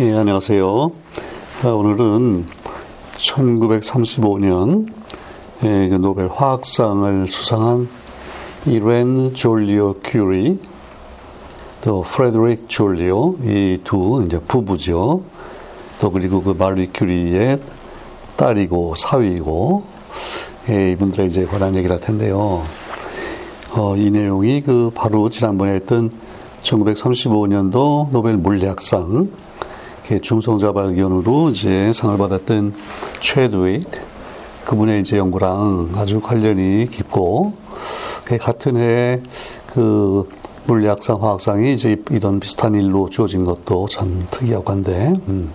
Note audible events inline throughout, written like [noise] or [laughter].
예, 안녕하세요. 아, 오늘은 1935년 예, 그 노벨 화학상을 수상한 이렌 졸리오 큐리, 또 프레드릭 졸리오 이 두 이제 부부죠. 또 그리고 그 마리 큐리의 딸이고 사위이고 예, 이분들의 이제 관한 얘기를 할 텐데요. 어, 이 내용이 그 바로 지난번에 했던 1935년도 노벨 물리학상 중성자 발견으로 이제 상을 받았던 최드윅 그분의 이제 연구랑 아주 관련이 깊고 같은 해 그 물리학상, 화학상이 이제 이런 비슷한 일로 주어진 것도 참 특이하고 한데. 음.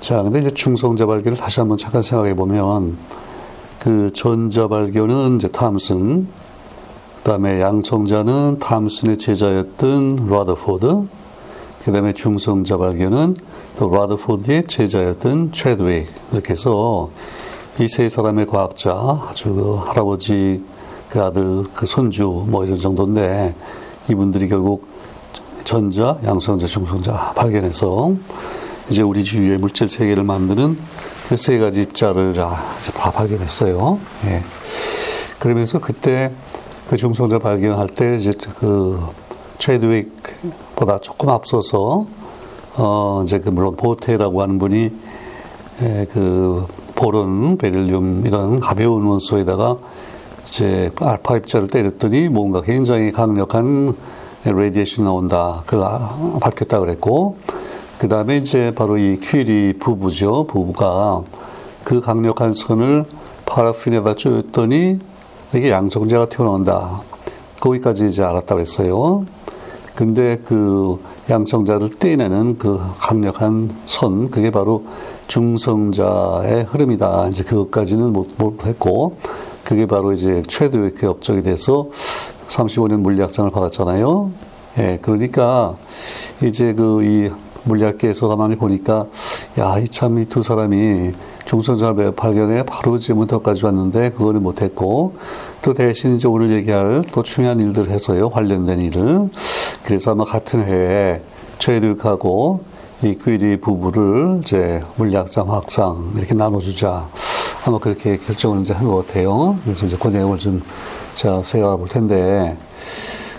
자, 근데 이제 중성자 발견을 다시 한번 잠깐 생각해 보면 그 전자 발견은 이제 탐슨, 그 다음에 양성자는 탐슨의 제자였던 라더포드, 그 다음에 중성자 발견은 또 라더포드의 제자였던 최드웨이 이렇게 해서 이 세 사람의 과학자 아주 그 할아버지 그 아들 그 손주 뭐 이런 정도인데 이분들이 결국 전자, 양성자, 중성자 발견해서 이제 우리 주위의 물질 세계를 만드는 그 세 가지 입자를 다 발견했어요. 예. 그러면서 그때 그 중성자 발견할 때 이제 그 채드윅보다 조금 앞서서 어 이제 그 물론 보테라고 하는 분이 에, 그 boron, 베릴륨 이런 가벼운 원소에다가 이제 알파 입자를 때렸더니 뭔가 굉장히 강력한 radiation 나온다. 그걸 밝혔다 그랬고 그 다음에 이제 바로 이 퀴리 부부죠. 부부가 그 강력한 선을 파라핀에다 쬐었더니 이게 양성자가 튀어나온다. 거기까지 이제 알았다 그랬어요. 근데 그 양성자를 떼내는 그 강력한 선, 그게 바로 중성자의 흐름이다. 이제 그것까지는 못, 못했고, 그게 바로 이제 최대의 업적이 돼서 35년 물리학상을 받았잖아요. 예, 그러니까 이제 그 이 물리학계에서 가만히 보니까 야, 이 참 이 두 사람이 중성자를 발견해 바로 지금부터까지 왔는데 그거는 못했고 또 대신 이제 오늘 얘기할 또 중요한 일들 해서요 관련된 일을 그래서 아마 같은 해에 최일하고 이 귀리 부부를 이제 물리학상, 화학상 이렇게 나눠주자 아마 그렇게 결정을 이제 한 것 같아요. 그래서 이제 그 내용을 좀 제가 생각해 볼 텐데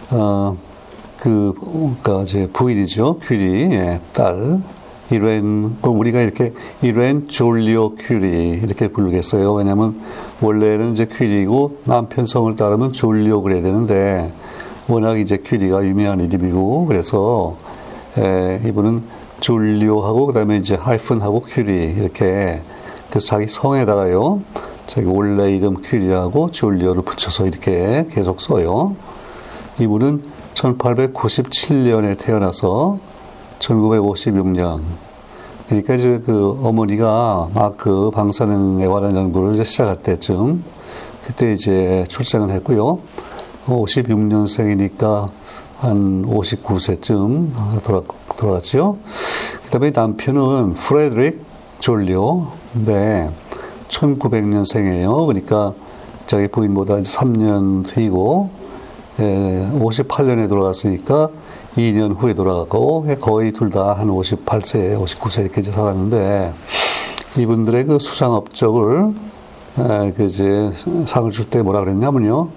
어. 그, 그니까 이제 부인이죠. 퀴리의 예, 딸. 이렌, 우리가 이렇게 이렌 졸리오 퀴리 이렇게 부르겠어요. 왜냐면 원래는 이제 퀴리고 남편 성을 따르면 졸리오 그래야 되는데 워낙 이제 퀴리가 유명한 이름이고 그래서 에, 이분은 졸리오하고 그다음에 이제 하이픈하고 퀴리 이렇게 그 자기 성에다가요. 자기 원래 이름 퀴리하고 졸리오를 붙여서 이렇게 계속 써요. 이분은 1897년에 태어나서 1956년 그러니까 이제 그 어머니가 막 그 방사능에 관한 연구를 이제 시작할 때쯤 그때 이제 출생을 했고요. 56년생이니까 한 59세쯤 돌아, 돌아갔죠. 그 다음에 남편은 프레드릭 졸리오. 네. 1900년생이에요. 그러니까 자기 부인보다 3년 뒤고 58년에 예, 돌아갔으니까 2년 후에 돌아가고 거의 둘 다 한 58세, 59세 이렇게 이제 살았는데 이분들의 그 수상 업적을 그 이제 상을 줄 때 뭐라 그랬냐면요.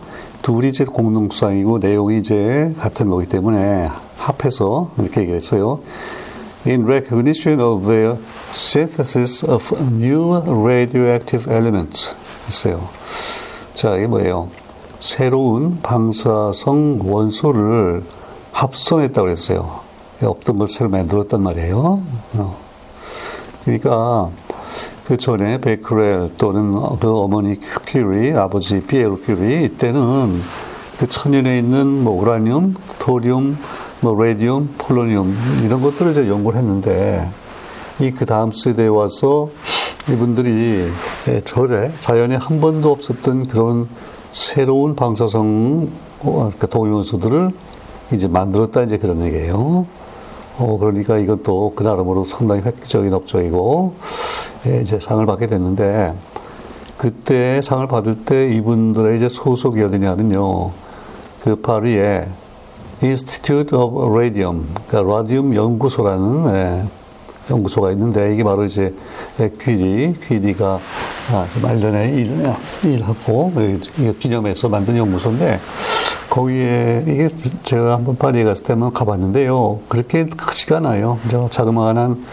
둘이 이제 공동 수상이고 내용이 이제 같은 거기 때문에 합해서 이렇게 얘기했어요. In recognition of the synthesis of new radioactive elements. 있어요. 자, 이게 뭐예요? 새로운 방사성 원소를 합성했다고 그랬어요. 없던 걸 새로 만들었단 말이에요. 어. 그러니까 그 전에 베크렐 또는 그 어머니 큐리, 아버지 피에르 큐리 이때는 그 천연에 있는 뭐 우라늄, thorium, 뭐 레디움, 폴로늄 이런 것들을 이제 연구를 했는데 이 그 다음 세대에 와서 이분들이 절에 자연에 한 번도 없었던 그런 새로운 방사성 그러니까 동위원소들을 이제 만들었다 이제 그런 얘기예요. 어, 그러니까 이것도 그 나름으로 상당히 획기적인 업적이고 예, 이제 상을 받게 됐는데 그때 상을 받을 때 이분들의 이제 소속이 어디냐면요. 그 파리에 Institute of Radium, 그러니까 라디움 연구소라는 예, 연구소가 있는데 이게 바로 이제 퀴리, 퀴리가 아, 말년에 일, 일하고 기념해서 만든 연구소인데 거기에 이게 제가 한번 파리에 갔을 때만 가봤는데요. 그렇게 크지가 않아요. 자그마한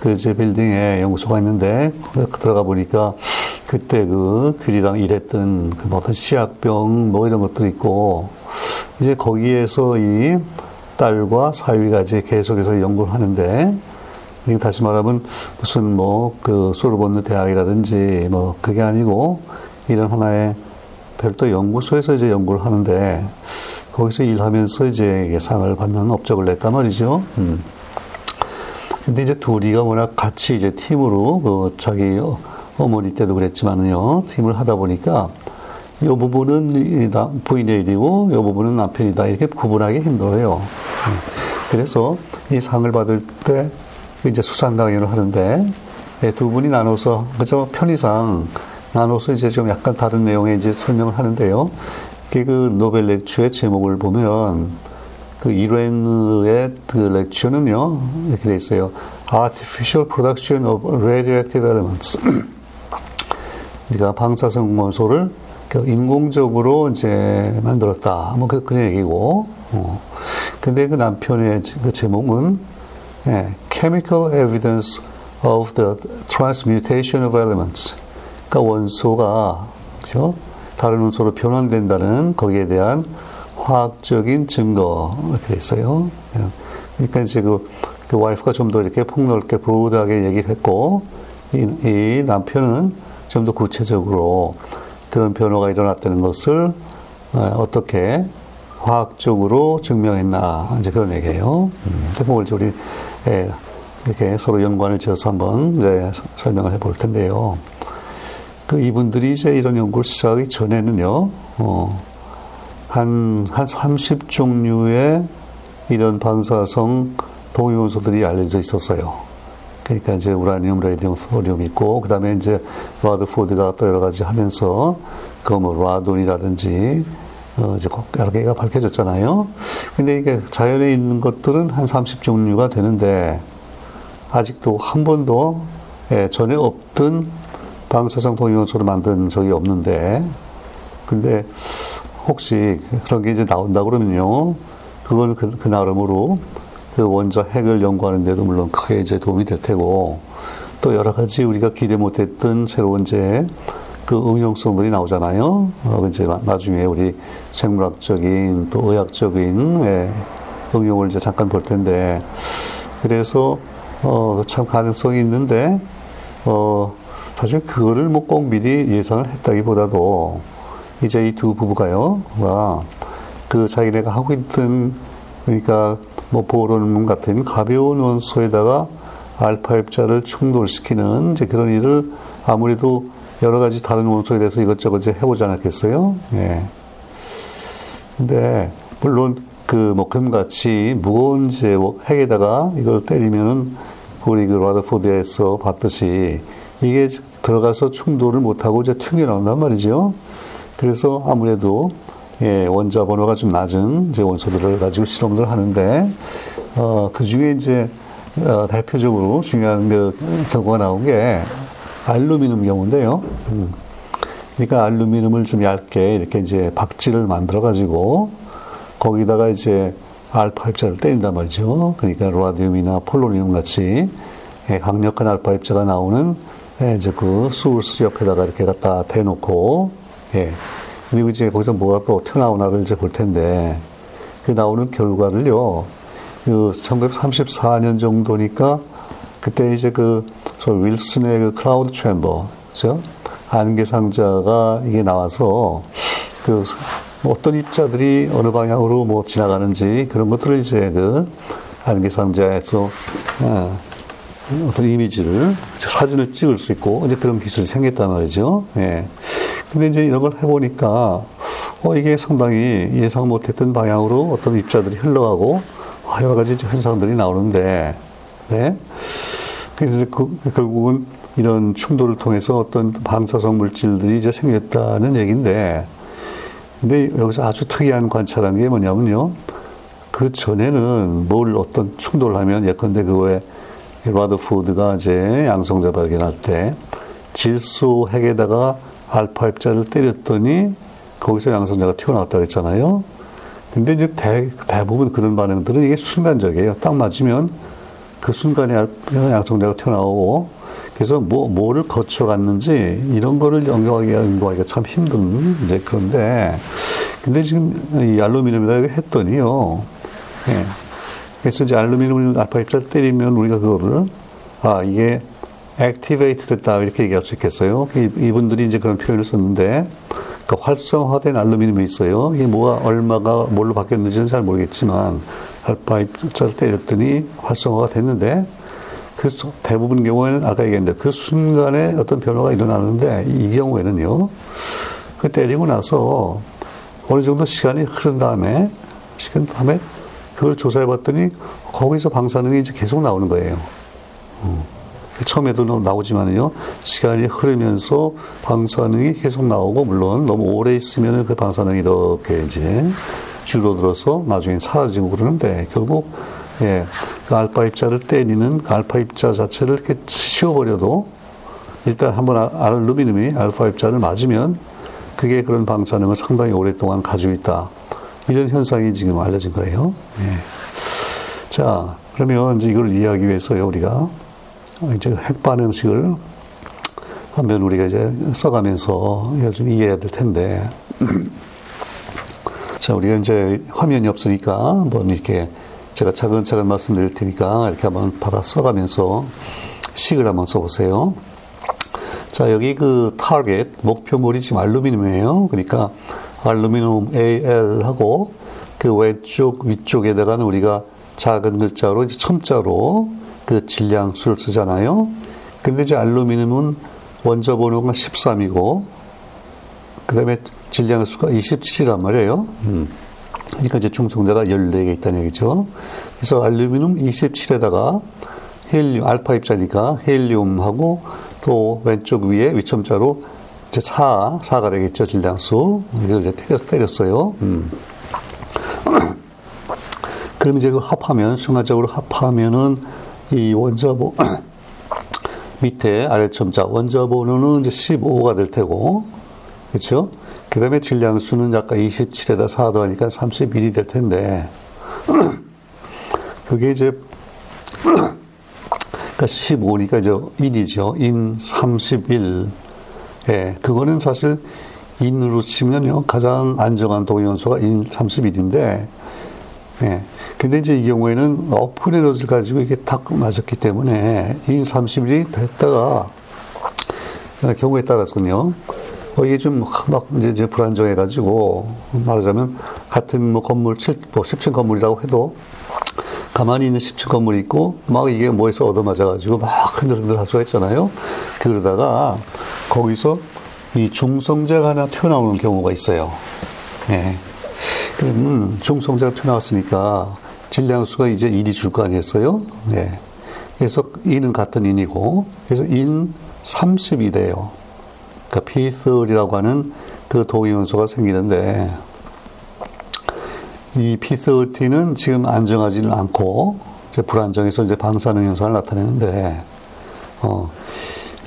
그 이제 빌딩에 연구소가 있는데 들어가 보니까 그때 그 귤이랑 일했던 그 어떤 시약병 뭐 이런 것들이 있고 이제 거기에서 이 딸과 사위가 이제 계속해서 연구를 하는데 이게 다시 말하면 무슨 뭐 그 소르본느 대학이라든지 뭐 그게 아니고 이런 하나의 별도 연구소에서 이제 연구를 하는데 거기서 일하면서 이제 상을 받는 업적을 냈단 말이죠. 음. 근데 이제 둘이가 워낙 같이 이제 팀으로 그 자기 어머니 때도 그랬지만은요 팀을 하다 보니까 이 부분은 부인의 일이고 이 부분은 남편이다 이렇게 구분하기 힘들어요. 음. 그래서 이 상을 받을 때 이제 수상 강연을 하는데 예, 두 분이 나눠서 그저 편의상 나눠서 이제 좀 약간 다른 내용의 이제 설명을 하는데요. 그 노벨 렉처의 제목을 보면 그 이렌의 그 렉처는요 이렇게 돼 있어요. Artificial Production of Radioactive Elements. 그러니까 방사성 원소를 그 인공적으로 이제 만들었다. 뭐 그, 그런 얘기고. 어. 근데 그 남편의 그 제목은 예, Chemical Evidence of the Transmutation of Elements. 그러니까 원소가 그렇죠? 다른 원소로 변환된다는 거기에 대한 화학적인 증거 이렇게 됐어요. 예. 그러니까 이제 그, 그 와이프가 좀 더 이렇게 폭넓게 브로드하게 얘기를 했고 이, 이 남편은 좀 더 구체적으로 그런 변화가 일어났다는 것을 어, 어떻게 화학적으로 증명했나 이제 그런 얘기예요. 음, 그걸 우리 예, 이렇게 서로 연관을 지어서 한번 네, 설명을 해볼 텐데요. 그 이분들이 이제 이런 연구를 시작하기 전에는요, 어, 한, 한 30종류의 이런 방사성 동위원소들이 알려져 있었어요. 그러니까 이제 우라늄, 레디움, 포리움 있고, 그 다음에 이제 라드포드가 또 여러 가지 하면서, 그뭐 라돈이라든지, 어, 이제 여러 개가 밝혀졌잖아요. 근데 이게 자연에 있는 것들은 한 30종류가 되는데, 아직도 한 번도 예, 전에 없던 방사성 동위원소를 만든 적이 없는데, 근데 혹시 그런 게 이제 나온다 그러면요, 그거는 그, 그 나름으로 그 원자 핵을 연구하는 데도 물론 크게 이제 도움이 될 테고, 또 여러 가지 우리가 기대 못했던 새로운 이제 그 응용성들이 나오잖아요. 어, 이제 나중에 우리 생물학적인 또 의학적인 예, 응용을 이제 잠깐 볼 텐데, 그래서 어, 참 가능성이 있는데, 어, 사실 그거를 뭐 꼭 미리 예상을 했다기보다도 이제 이 두 부부가요, 그 자기네가 하고 있던 그러니까 뭐 보론 같은 가벼운 원소에다가 알파 입자를 충돌시키는 이제 그런 일을 아무래도 여러 가지 다른 원소에 대해서 이것저것 이제 해보지 않았겠어요? 예. 근데 물론 그 목금같이 무거운 이제 핵에다가 이걸 때리면은 우리 그 라더포드에서 봤듯이 이게 들어가서 충돌을 못하고 이제 튕겨 나온단 말이죠. 그래서 아무래도 예, 원자 번호가 좀 낮은 이제 원소들을 가지고 실험을 하는데 어, 그 중에 이제 어, 대표적으로 중요한 그 결과가 나온 게 알루미늄 경우인데요. 음. 그러니까 알루미늄을 좀 얇게 이렇게 이제 박지를 만들어 가지고 거기다가 이제 알파 입자를 때린단 말이죠. 그러니까 라디움이나 폴로니움 같이 예, 강력한 알파 입자가 나오는 예, 이제 그 소스 옆에다가 이렇게 갖다 대놓고 예. 그리고 이제 거기서 뭐가 또 튀어나오나를 이제 볼 텐데 그 나오는 결과를요. 그 1934년 정도니까 그때 이제 그 윌슨의 그 클라우드 챔버 그죠? 안개 상자가 이게 나와서 그 어떤 입자들이 어느 방향으로 뭐 지나가는지 그런 것들을 이제 그 안개 상자에서 아, 어떤 이미지를 사진을 찍을 수 있고 이제 그런 기술이 생겼단 말이죠. 예. 근데 이제 이런 걸 해보니까 어 이게 상당히 예상 못했던 방향으로 어떤 입자들이 흘러가고 여러 가지 현상들이 나오는데, 네. 그래서 그, 결국은 이런 충돌을 통해서 어떤 방사성 물질들이 이제 생겼다는 얘기인데, 근데 여기서 아주 특이한 관찰한 게 뭐냐면요. 그 전에는 뭘 어떤 충돌을 하면 예컨대 그거에 라더푸드가 이제 양성자 발견할 때 질소 핵에다가 알파 입자를 때렸더니 거기서 양성자가 튀어나왔다고 했잖아요. 근데 이제 대, 대부분 그런 반응들은 이게 순간적이에요. 딱 맞으면 그 순간에 양성자가 튀어나오고 그래서 뭐, 뭐를 거쳐갔는지 이런 거를 연구하기가, 연구하기가 참 힘든 이제 그런데 근데 지금 이 알루미늄에다 했더니요. 예. 그래서 이제 알루미늄 알파 입자를 때리면 우리가 그거를 아 이게 액티베이트 됐다 이렇게 얘기할 수 있겠어요. 그 이분들이 이제 그런 표현을 썼는데 그 활성화된 알루미늄이 있어요. 이게 뭐가 얼마가 뭘로 바뀌었는지는 잘 모르겠지만 알파 입자를 때렸더니 활성화가 됐는데 그 대부분 경우에는 아까 얘기했는데 그 순간에 어떤 변화가 일어나는데 이 경우에는요. 그 때리고 나서 어느 정도 시간이 흐른 다음에 시간 다음에 그걸 조사해 봤더니 거기서 방사능이 이제 계속 나오는 거예요. 음. 처음에도 나오지만요, 시간이 흐르면서 방사능이 계속 나오고, 물론 너무 오래 있으면 그 방사능이 이렇게 이제 줄어들어서 나중에 사라지고 그러는데, 결국, 예, 그 알파 입자를 때리는 그 알파 입자 자체를 이렇게 치워버려도, 일단 한번 알루미늄이 알파 입자를 맞으면, 그게 그런 방사능을 상당히 오랫동안 가지고 있다. 이런 현상이 지금 알려진 거예요. 예. 자, 그러면 이제 이걸 이해하기 위해서요, 우리가 이제 핵 반응식을 한번 우리가 이제 써가면서 이걸 좀 이해해야 될 텐데. [clears throat] 자, 우리가 이제 화면이 없으니까 한번 이렇게 제가 차근차근 말씀드릴 테니까 이렇게 한번 받아 써가면서 식을 한번 써보세요. 자, 여기 그 타겟, 목표물이 지금 알루미늄이에요. 그러니까 알루미늄 AL하고 그 왼쪽 위쪽에다가는 우리가 작은 글자로 이제 첨자로 그 질량수를 쓰잖아요. 근데 이제 알루미늄은 원자 번호가 13이고 그 다음에 질량 수가 27이란 말이에요. 음. 그러니까 이제 중성자가 14개 있다는 얘기죠. 그래서 알루미늄 27에다가 헬륨 알파 입자니까 헬륨하고 또 왼쪽 위에 위첨자로 이제 4, 4가 되겠죠, 질량수. 이걸 이제 때렸, 때렸어요. 음. [clears throat] 그럼 이제 그 합하면, 순간적으로 합하면은 이 원자보, [clears throat] 밑에 아래첨 자, 원자번호는 이제 15가 될 테고, 그렇죠? 그 다음에 질량수는 아까 27에다 4 더하니까 31이 될 텐데, [clears throat] 그게 이제, [clears throat] 그러니까 15니까 이제 1이죠. 인 31. 예, 그거는 사실 인으로 치면요, 가장 안정한 동위원소가 인 31인데, 예. 근데 이제 이 경우에는 높은 에너지를 가지고 이게 딱 맞았기 때문에 인 31이 됐다가, 경우에 따라서는요, 어, 이게 좀 막 이제, 이제 불안정해가지고, 말하자면 같은 뭐 건물 7, 뭐 10층 건물이라고 해도 가만히 있는 10층 건물이 있고, 막 이게 뭐에서 얻어맞아가지고 막 흔들흔들 할 수가 있잖아요. 그러다가 거기서 이 중성자가 하나 튀어나오는 경우가 있어요. 예. 그러면 중성자가 튀어나왔으니까 질량수가 이제 1이 줄 거 아니겠어요? 예. 그래서 1은 같은 인이고, 그래서 인 30이 돼요. 그러니까 P30이라고 하는 그 동위원소가 생기는데, 이 P30는 지금 안정하지는 않고, 이제 불안정해서 이제 방사능 현상을 나타내는데, 어,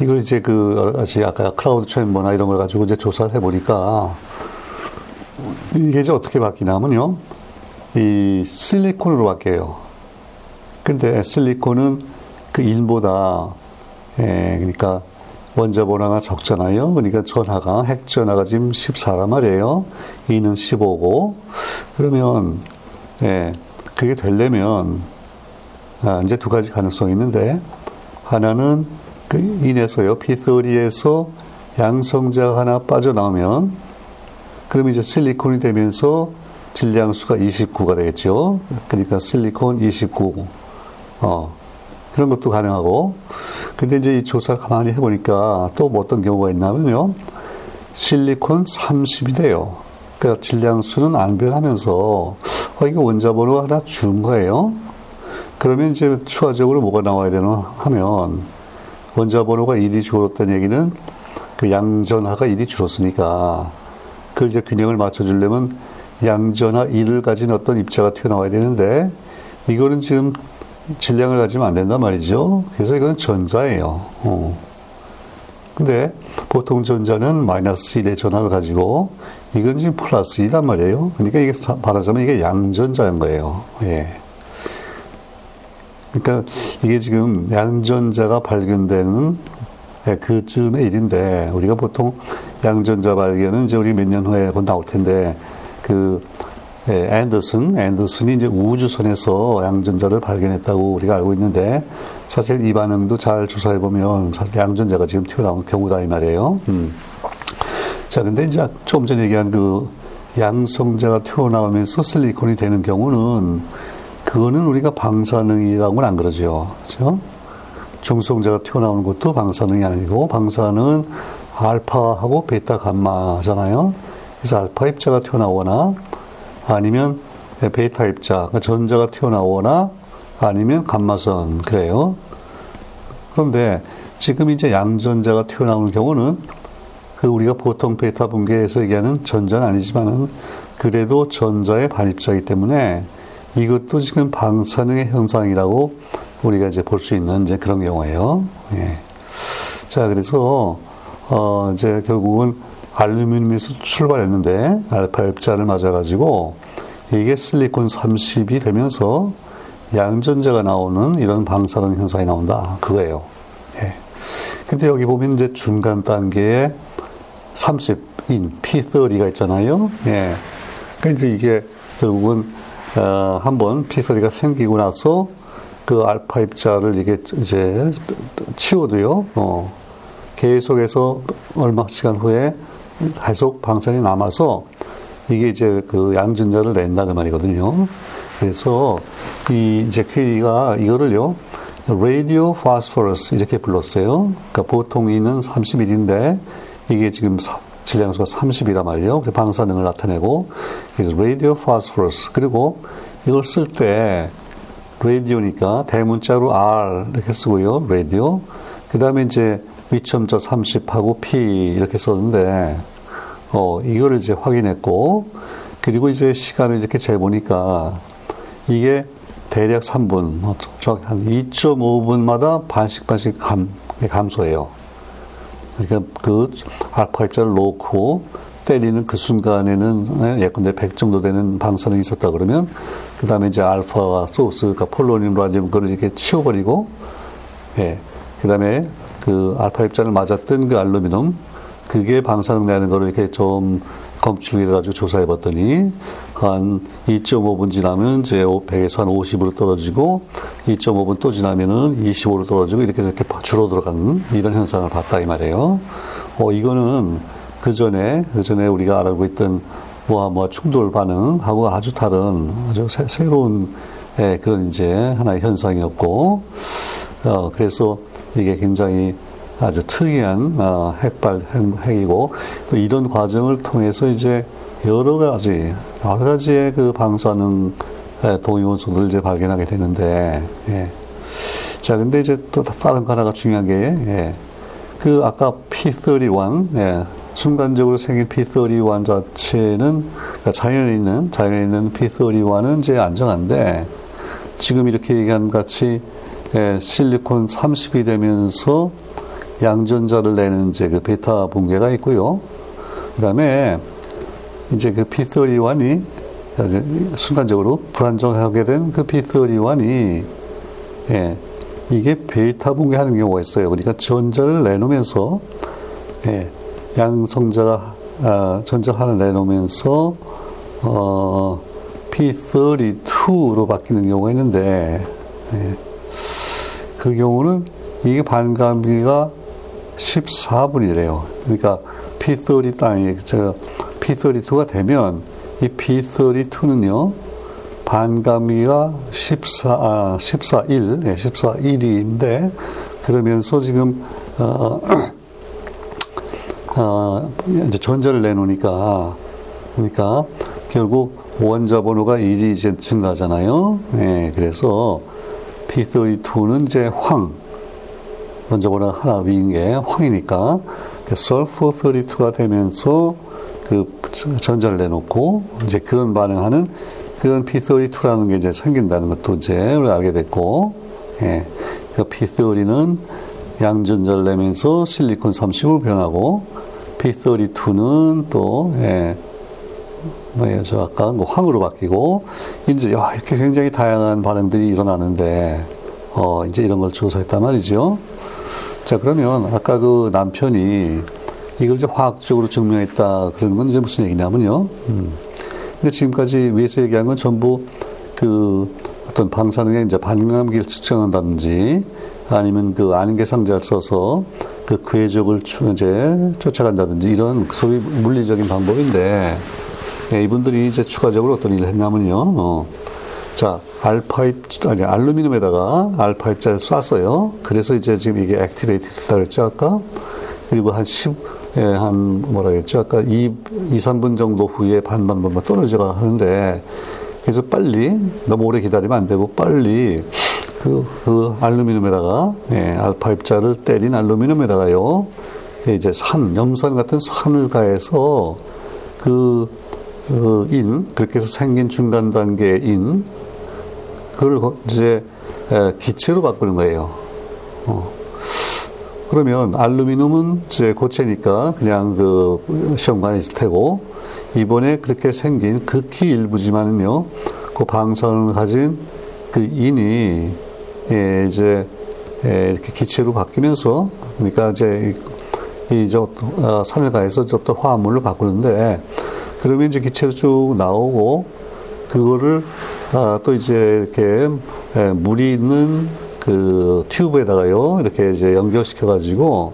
이걸 이제 그 아까 클라우드 챔버나 이런 걸 가지고 이제 조사를 해보니까 이게 이제 어떻게 바뀌냐면요. 이 실리콘으로 바뀌어요. 근데 실리콘은 그 인보다 예, 그러니까 원자 번호가 적잖아요. 그러니까 전하가 핵 전하가 지금 14란 말이에요. 이는 15고 그러면 예, 그게 되려면 아, 이제 두 가지 가능성이 있는데 하나는 그 인해서요 P30에서 양성자가 하나 빠져나오면 그럼 이제 실리콘이 되면서 질량수가 29가 되겠죠. 그러니까 실리콘 29. 어, 그런 것도 가능하고. 근데 이제 이 조사를 가만히 해보니까 또 뭐 어떤 경우가 있냐면요. 실리콘 30이 돼요. 그러니까 질량수는 안 변하면서, 어, 이거 원자번호 하나 준 거예요. 그러면 이제 추가적으로 뭐가 나와야 되나 하면, 원자번호가 1이 줄었다는 얘기는 그 양전하가 1이 줄었으니까, 그걸 이제 균형을 맞춰주려면 양전하 1을 가진 어떤 입자가 튀어나와야 되는데, 이거는 지금 질량을 가지면 안 된단 말이죠. 그래서 이건 전자예요. 어. 근데 보통 전자는 마이너스 1의 전압을 가지고 이건 지금 플러스 2란 말이에요. 그러니까 이게 말하자면 이게 양전자인 거예요. 예. 그러니까 이게 지금 양전자가 발견되는 예, 그쯤의 일인데 우리가 보통 양전자 발견은 이제 우리 몇 년 후에 곧 나올 텐데 그 예, 앤더슨, 앤더슨이 이제 우주선에서 양전자를 발견했다고 우리가 알고 있는데 사실 이 반응도 잘 조사해 보면 사실 양전자가 지금 튀어나온 경우다 이 말이에요. 음. 자, 근데 이제 조금 전에 얘기한 그 양성자가 튀어나오면서 실리콘이 되는 경우는 그거는 우리가 방사능이라고는 안 그러죠. 그렇죠? 중성자가 튀어나오는 것도 방사능이 아니고 방사능은 알파하고 베타 감마잖아요. 그래서 알파 입자가 튀어나오거나 아니면 베타 입자, 그러니까 전자가 튀어나오거나 아니면 감마선 그래요. 그런데 지금 이제 양전자가 튀어나오는 경우는 그 우리가 보통 베타 분계에서 얘기하는 전자는 아니지만은 그래도 전자의 반입자이기 때문에 이것도 지금 방사능의 현상이라고 우리가 이제 볼 수 있는 이제 그런 경우예요. 예. 자, 그래서 어 이제 결국은 알루미늄에서 출발했는데 알파 입자를 맞아가지고 이게 실리콘 30이 되면서 양전자가 나오는 이런 방사능 현상이 나온다. 그거예요. 예. 근데 여기 보면 이제 중간 단계에 30인 P30가 있잖아요. 예. 그러니까 이게 결국은 어, 한번 P30가 생기고 나서 그 알파 입자를 이게 이제 치워도요. 어, 계속해서 얼마 시간 후에 계속 방사능이 남아서 이게 이제 그 양전자를 낸다는 말이거든요. 그래서 이 이제 퀴리가 이거를요. 라디오 파스포러스 이렇게 불렀어요. 그러니까 보통 이는 31인데 이게 지금 질량수가 30이란 말이에요. 방사능을 나타내고 그래서 라디오 파스포러스 그리고 이걸 쓸때 라디오니까 대문자로 R 이렇게 쓰고요. 라디오. 그 다음에 이제 위첨자 30하고 P 이렇게 썼는데 어 이거를 이제 확인했고 그리고 이제 시간을 이렇게 재보니까 이게 대략 3분, 한 2.5분마다 반씩 반씩 감, 감소해요. 그러니까 그 알파 입자를 놓고 때리는 그 순간에는 예컨대 100 정도 되는 방사능이 있었다 그러면 그 다음에 이제 알파와 소스, 그러니까 폴로늄, 라디움 그걸 이렇게 치워버리고 예, 그 다음에 그 알파 입자를 맞았던 그 알루미늄 그게 방사능 내는 거를 이렇게 좀 검출을 해가지고 조사해 봤더니 한 2.5분 지나면 이제 100에서 한 50으로 떨어지고 2.5분 또 지나면은 25로 떨어지고 이렇게 이렇게 줄어 들어가는 이런 현상을 봤다 이 말이에요. 어, 이거는 그 전에, 그 전에 우리가 알고 있던 뭐와 뭐 충돌 반응하고 아주 다른 아주 새, 로운 예, 그런 이제 하나의 현상이었고, 어, 그래서 이게 굉장히 아주 특이한 어, 핵발 핵, 이고 또 이런 과정을 통해서 이제 여러 가지 여러 가지의 그 방사능 동위원소들을 이제 발견하게 되는데 예. 자 근데 이제 또 다른 하나가 중요한 게 예. 그 아까 P31 예. 순간적으로 생긴 P31 자체는 그러니까 자연에 있는 자연에 있는 P31은 이제 안정한데 지금 이렇게 얘기한 같이 예, 실리콘 30이 되면서 양전자를 내는 이제 그 베타 붕괴가 있고요. 그 다음에 이제 그 P31이 순간적으로 불안정하게 된 그 P31이 예, 이게 베타 붕괴하는 경우가 있어요. 그러니까 전자를 내놓으면서 예, 양성자가 아, 전자 하나 내놓으면서 어, P32로 바뀌는 경우가 있는데 예, 그 경우는 이게 반감기가 14분이래요. 그러니까 P30 땅이 저 P32가 되면 이 P32는요 반감기가 14, 아, 14일, 네, 14일인데 그러면서 지금 어, 어, 이제 전자를 내놓으니까 그러니까 결국 원자 번호가 1이 이제 증가하잖아요. 네, 그래서 P32는 이제 황, 먼저보다 하나 위인 게 황이니까 sulfur 32가 되면서 그 전자를 내놓고 이제 그런 반응하는 그런 P32라는 게 이제 생긴다는 것도 이제 알게 됐고 예. 그 P30는 양전자를 내면서 실리콘 30으로 변하고 P32는 또 예, 뭐예요? 저 아까 뭐 황으로 바뀌고 이제 야, 이렇게 굉장히 다양한 반응들이 일어나는데 어, 이제 이런 걸 조사했단 말이죠. 자 그러면 아까 그 남편이 이걸 이제 화학적으로 증명했다 그런 건 이제 무슨 얘기냐면요. 음. 근데 지금까지 위에서 얘기한 건 전부 그 어떤 방사능의 이제 반감기를 측정한다든지 아니면 그 안개 상자를 써서 그 궤적을 이제 쫓아간다든지 이런 소위 물리적인 방법인데 네, 이분들이 이제 추가적으로 어떤 일을 했냐면요. 어. 자, 알파 입, 아니, 알루미늄에다가 알파 입자를 쐈어요. 그래서 이제 지금 이게 액티베이트 됐다 그랬죠, 아까? 그리고 한 10, 예, 한, 뭐라 그랬죠? 아까 2, 2, 3분 정도 후에 반반 반반 떨어져가 하는데, 그래서 빨리, 너무 오래 기다리면 안 되고, 빨리 그, 그 알루미늄에다가, 예, 알파 입자를 때린 알루미늄에다가요, 예, 이제 산, 염산 같은 산을 가해서 그, 그 인, 그렇게 해서 생긴 중간 단계 인, 그걸 이제 기체로 바꾸는 거예요. 어. 그러면 알루미늄은 이제 고체니까 그냥 그 시험관에 있을 테고 이번에 그렇게 생긴 극히 일부지만은요 그 방사능을 가진 그 인이 예, 이제 예, 이렇게 기체로 바뀌면서 그러니까 이제 이저 어, 산을 가해서 저또 화합물로 바꾸는데 그러면 이제 기체로 쭉 나오고 그거를 아, 또 이제 이렇게 예, 물이 있는 그 튜브에다가요 이렇게 이제 연결시켜 가지고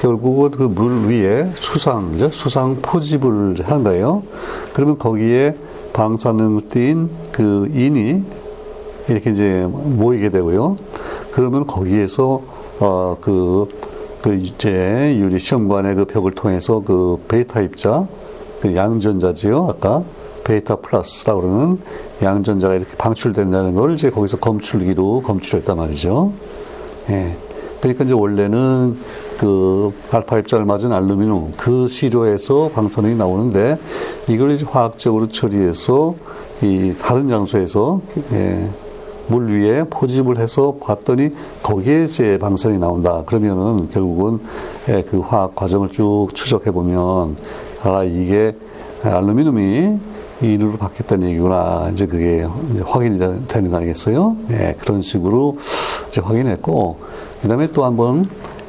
결국은 그 물 위에 수상 수상 포집을 한 거예요. 그러면 거기에 방사능 띈 그 인이 이렇게 이제 모이게 되고요. 그러면 거기에서 어 그 그 이제 유리 시험관의 그 벽을 통해서 그 베타 입자 그 양전자지요 아까 베타 플러스라고 그러는 양전자가 이렇게 방출된다는 걸 이제 거기서 검출기로 검출했단 말이죠. 예. 그러니까 이제 원래는 그 알파 입자를 맞은 알루미늄 그 시료에서 방사능이 나오는데 이걸 이제 화학적으로 처리해서 이 다른 장소에서 예, 물 위에 포집을 해서 봤더니 거기에 이제 방사능이 나온다. 그러면은 결국은 예, 그 화학 과정을 쭉 추적해 보면 아 이게 알루미늄이 이루로 바뀌었다는 얘기구나. 이제 그게 이제 확인이 되는 거 아니겠어요? 네, 그런 식으로 이제 확인했고, 그 다음에 또 한번,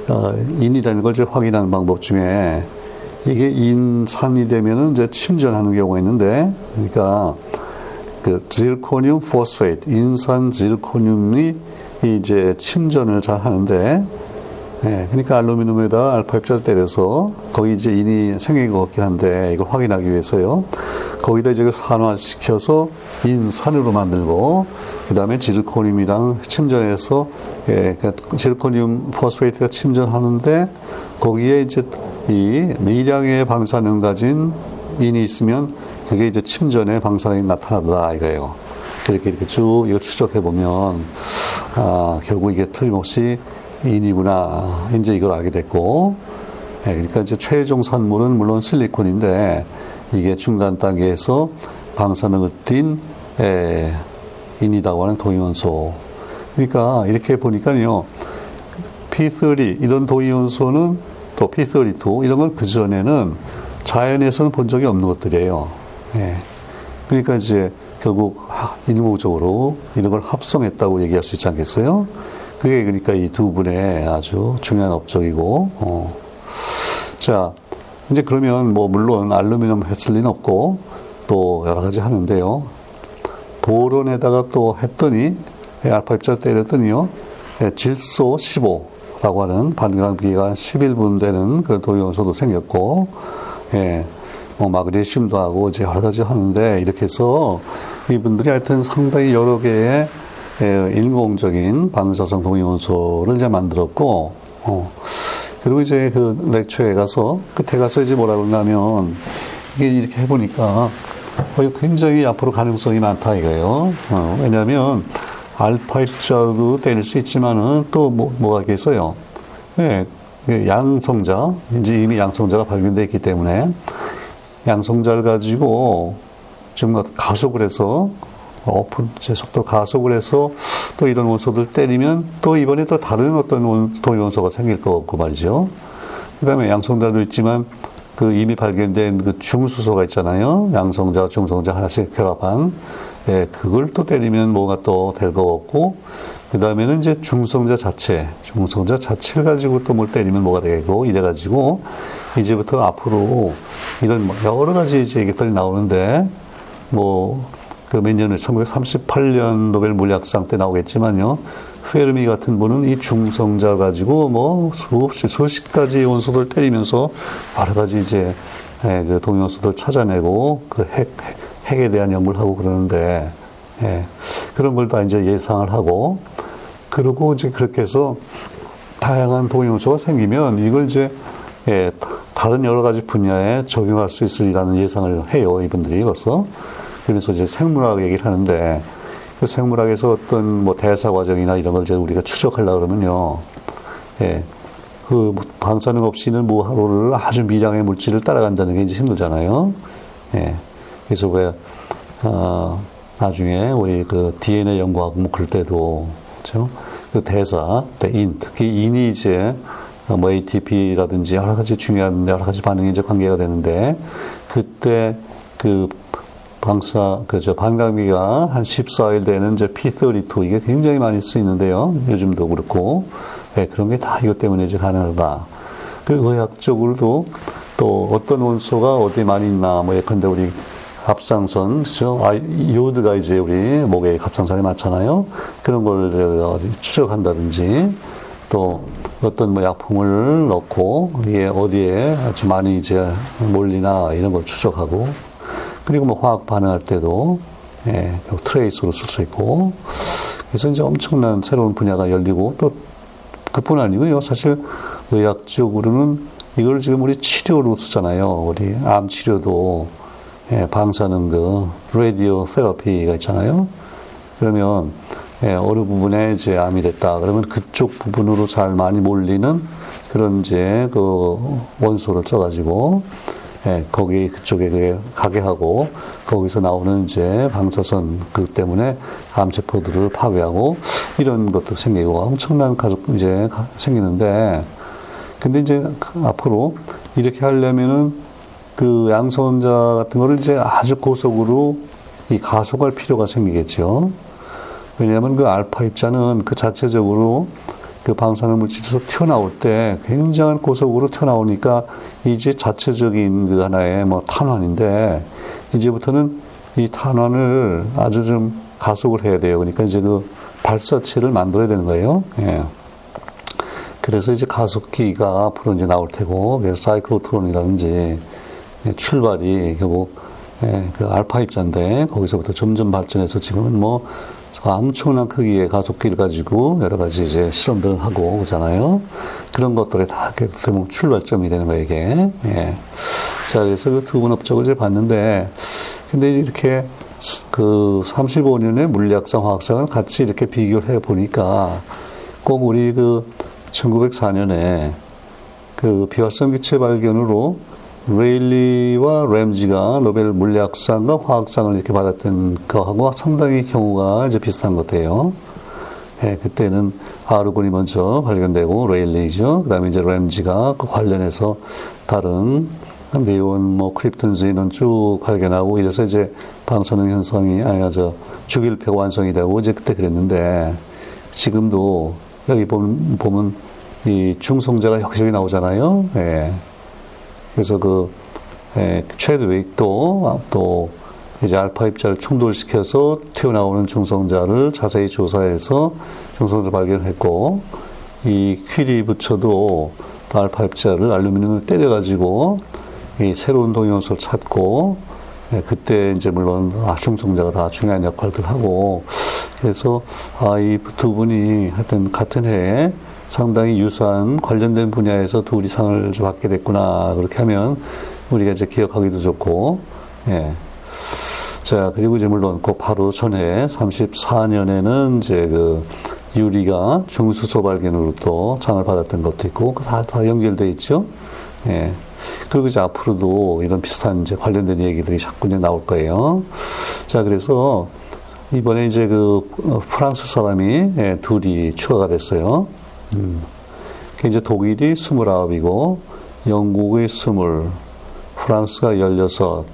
어, 인이라는 걸 이제 확인하는 방법 중에 이게 인산이 되면은 이제 침전하는 경우가 있는데, 그러니까 그 zirconium phosphate, 인산 zirconium이 이제 침전을 잘 하는데, 네, 그러니까 알루미늄에다 알파 입자를 때려서 거기 이제 인이 생긴 것 같긴 한데 이걸 확인하기 위해서요. 거기다 이제 산화시켜서 인산으로 만들고 그 다음에 지르코늄이랑 침전해서 예, 그러니까 지르코늄 phosphate가 침전하는데 거기에 이제 이 미량의 방사능 가진 인이 있으면 그게 이제 침전에 방사능이 나타나더라 이거예요. 이렇게 이렇게 쭉 이걸 추적해 보면 아, 결국 이게 틀림없이 인이구나. 이제 이걸 알게 됐고, 예, 그러니까 이제 최종 산물은 물론 실리콘인데, 이게 중간 단계에서 방사능을 띤, 예, 인이라고 하는 도이온소. 그러니까 이렇게 보니까요, P30, 이런 도이온소는 또 P32, 이런 건 그전에는 자연에서는 본 적이 없는 것들이에요. 예. 그러니까 이제 결국 인공적으로 이런 걸 합성했다고 얘기할 수 있지 않겠어요? 그게 그러니까 이 두 분의 아주 중요한 업적이고, 어. 자, 이제 그러면 뭐 물론 알루미늄 했을 리는 없고 또 여러 가지 하는데요. 보론에다가 또 했더니 알파 입자를 때렸더니요. 예, 질소 15라고 하는 반감기가 11분 되는 그런 도요소도 생겼고, 예, 뭐 마그네슘도 하고 이제 여러 가지 하는데 이렇게 해서 이분들이 하여튼 상당히 여러 개의 예, 인공적인 방사성 동위원소를 이제 만들었고, 어, 그리고 이제 그 렉처에 가서, 끝에 가서 이제 뭐라 그러냐면, 이게 이렇게 해보니까, 어, 굉장히 앞으로 가능성이 많다 이거예요. 어, 왜냐하면, 알파 입자로 때릴 수 있지만은 또 뭐, 뭐가 있겠어요? 예, 그 양성자, 이제 이미 양성자가 발견되어 있기 때문에, 양성자를 가지고 좀 가속을 해서 오픈 제 속도 가속을 해서 또 이런 원소들 때리면 또 이번에 또 다른 어떤 동위원소가 생길 거고 말이죠. 그 다음에 양성자도 있지만 그 이미 발견된 그 중수소가 있잖아요. 양성자, 중성자 하나씩 결합한. 예, 그걸 또 때리면 뭐가 또될거 같고, 그 다음에는 이제 중성자 자체, 중성자 자체를 가지고 또 뭘 때리면 뭐가 되고, 이래 가지고, 이제부터 앞으로 이런 뭐 여러 가지 얘기들이 나오는데, 뭐, 그 몇 년을 1938년 노벨 물리학상 때 나오겠지만요. 페르미 같은 분은 이 중성자 가지고 뭐 수없이 수십 가지 원소들 때리면서 여러 가지 이제 예, 그 동위원소들 찾아내고 그 핵, 핵에 대한 연구를 하고 그러는데 예, 그런 걸 다 이제 예상을 하고 그리고 이제 그렇게 해서 다양한 동위원소가 생기면 이걸 이제 예, 다른 여러 가지 분야에 적용할 수 있으리라는 예상을 해요 이분들이 벌써 그러면서 이제 생물학 얘기를 하는데 그 생물학에서 어떤 뭐 대사 과정이나 이런 걸 이제 우리가 추적하려 그러면요, 예, 그 방사능 없이는 무하로를 아주 미량의 물질을 따라간다는 게 이제 힘들잖아요. 예, 그래서 왜 어, 나중에 우리 그 DNA 연구하고 뭐 그럴 때도 그렇죠? 그 대사, 인, 특히 인이 이제 뭐 ATP라든지 여러 가지 중요한 여러 가지 반응이 이제 관계가 되는데 그때 그 방사, 그저 반감기가 한 14일 되는 이제 P32 이게 굉장히 많이 쓰이는데요. 요즘도 그렇고. 네, 그런 게 다 이것 때문에 이제 가능하다. 그리고 의학적으로도 또 어떤 원소가 어디 많이 있나, 뭐 예컨대 우리 갑상선, 그죠? 아, 요드가 이제 우리 목에 갑상선에 많잖아요. 그런 걸 추적한다든지 또 어떤 뭐 약품을 넣고 이게 어디에 아주 많이 이제 몰리나 이런 걸 추적하고 그리고 뭐 화학 반응할 때도 예, tracer로 쓸 수 있고 그래서 이제 엄청난 새로운 분야가 열리고 또 그뿐 아니고요. 사실 의학적으로는 이걸 지금 우리 치료로 쓰잖아요. 우리 암 치료도 예, 방사능 그 radiotherapy가 있잖아요. 그러면 예, 어느 부분에 이제 암이 됐다. 그러면 그쪽 부분으로 잘 많이 몰리는 그런 이제 그 원소를 써가지고 예, 거기 그쪽에 그 가게 하고 거기서 나오는 이제 방사선 그 때문에 암세포들을 파괴하고 이런 것도 생기고 엄청난 가족 이제 생기는데 근데 이제 그 앞으로 이렇게 하려면은 그 양손자 같은 거를 이제 아주 고속으로 이 가속할 필요가 생기겠죠. 왜냐하면 그 알파 입자는 그 자체적으로 그 방사능 물질에서 튀어나올 때 굉장한 고속으로 튀어나오니까 이제 자체적인 그 하나의 뭐 탄환인데 이제부터는 이 탄환을 아주 좀 가속을 해야 돼요. 그러니까 이제 그 발사체를 만들어야 되는 거예요. 예. 그래서 이제 가속기가 앞으로 이제 나올 테고, 그래서 사이클로트론이라든지 출발이 결국 예, 그 알파 입자인데 거기서부터 점점 발전해서 지금은 뭐 엄청난 크기의 가속기를 가지고 여러 가지 이제 실험들을 하고 오잖아요. 그런 것들이 다 대부분 출발점이 되는 거예요, 이게. 예. 자, 그래서 그 두 분 업적을 이제 봤는데, 근데 이렇게 그 35년의 물리학상, 화학상을 같이 이렇게 비교를 해 보니까 꼭 우리 그 1904년에 그 비활성 기체 발견으로 레일리와 램지가 노벨 물리학상과 화학상을 이렇게 받았던 거하고 상당히 경우가 이제 비슷한 것 같아요. 예, 그때는 아르곤이 먼저 발견되고 레일리죠. 그 다음에 이제 램지가 그 관련해서 다른 네온, 뭐 크립톤즈는 쭉 발견하고 이래서 이제 방사능 현상이 아니 저 주기율표가 완성이 되고 이제 그때 그랬는데 지금도 여기 보면, 보면 이 중성자가 여기저기 나오잖아요. 예. 그래서 그 에, 최드윅도 또 이제 알파 입자를 충돌시켜서 튀어나오는 중성자를 자세히 조사해서 중성자를 발견했고 이 퀴리 부처도 알파 입자를 알루미늄을 때려가지고 이 새로운 동위원소를 찾고 예, 그때 이제 물론 아, 중성자가 다 중요한 역할들 하고 그래서 아, 이 두 분이 하여튼 같은 해에 상당히 유사한 관련된 분야에서 둘이 상을 받게 됐구나. 그렇게 하면 우리가 이제 기억하기도 좋고, 예. 자, 그리고 이제 물론 그 바로 전에 34년에는 이제 그 유리가 중수소 발견으로 또 상을 받았던 것도 있고, 다, 다 연결돼 있죠. 예. 그리고 이제 앞으로도 이런 비슷한 이제 관련된 얘기들이 자꾸 이제 나올 거예요. 자, 그래서 이번에 이제 그 어, 프랑스 사람이 예, 둘이 추가가 됐어요. 음. 그 이제 독일이 29이고 영국이 20, 프랑스가 16,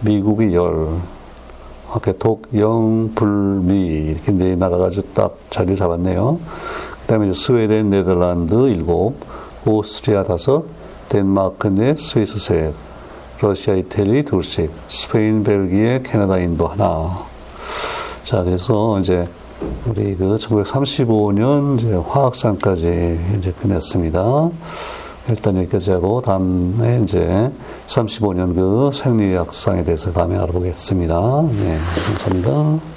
미국이 10. 이렇게 독, 영, 불, 미 이렇게 네 나라가 아주 딱 자리를 잡았네요. 그 다음에 이제 스웨덴, 네덜란드 7, 오스트리아 5, 덴마크 넷, 스위스 셋, 러시아, 이태리 둘씩, 스페인, 벨기에, 캐나다, 인도 하나. 자, 그래서 이제 우리 그 1935년 이제 화학상까지 이제 끝냈습니다. 일단 여기까지 하고 다음에 이제 35년 그 생리학상에 대해서 다음에 알아보겠습니다. 네, 감사합니다.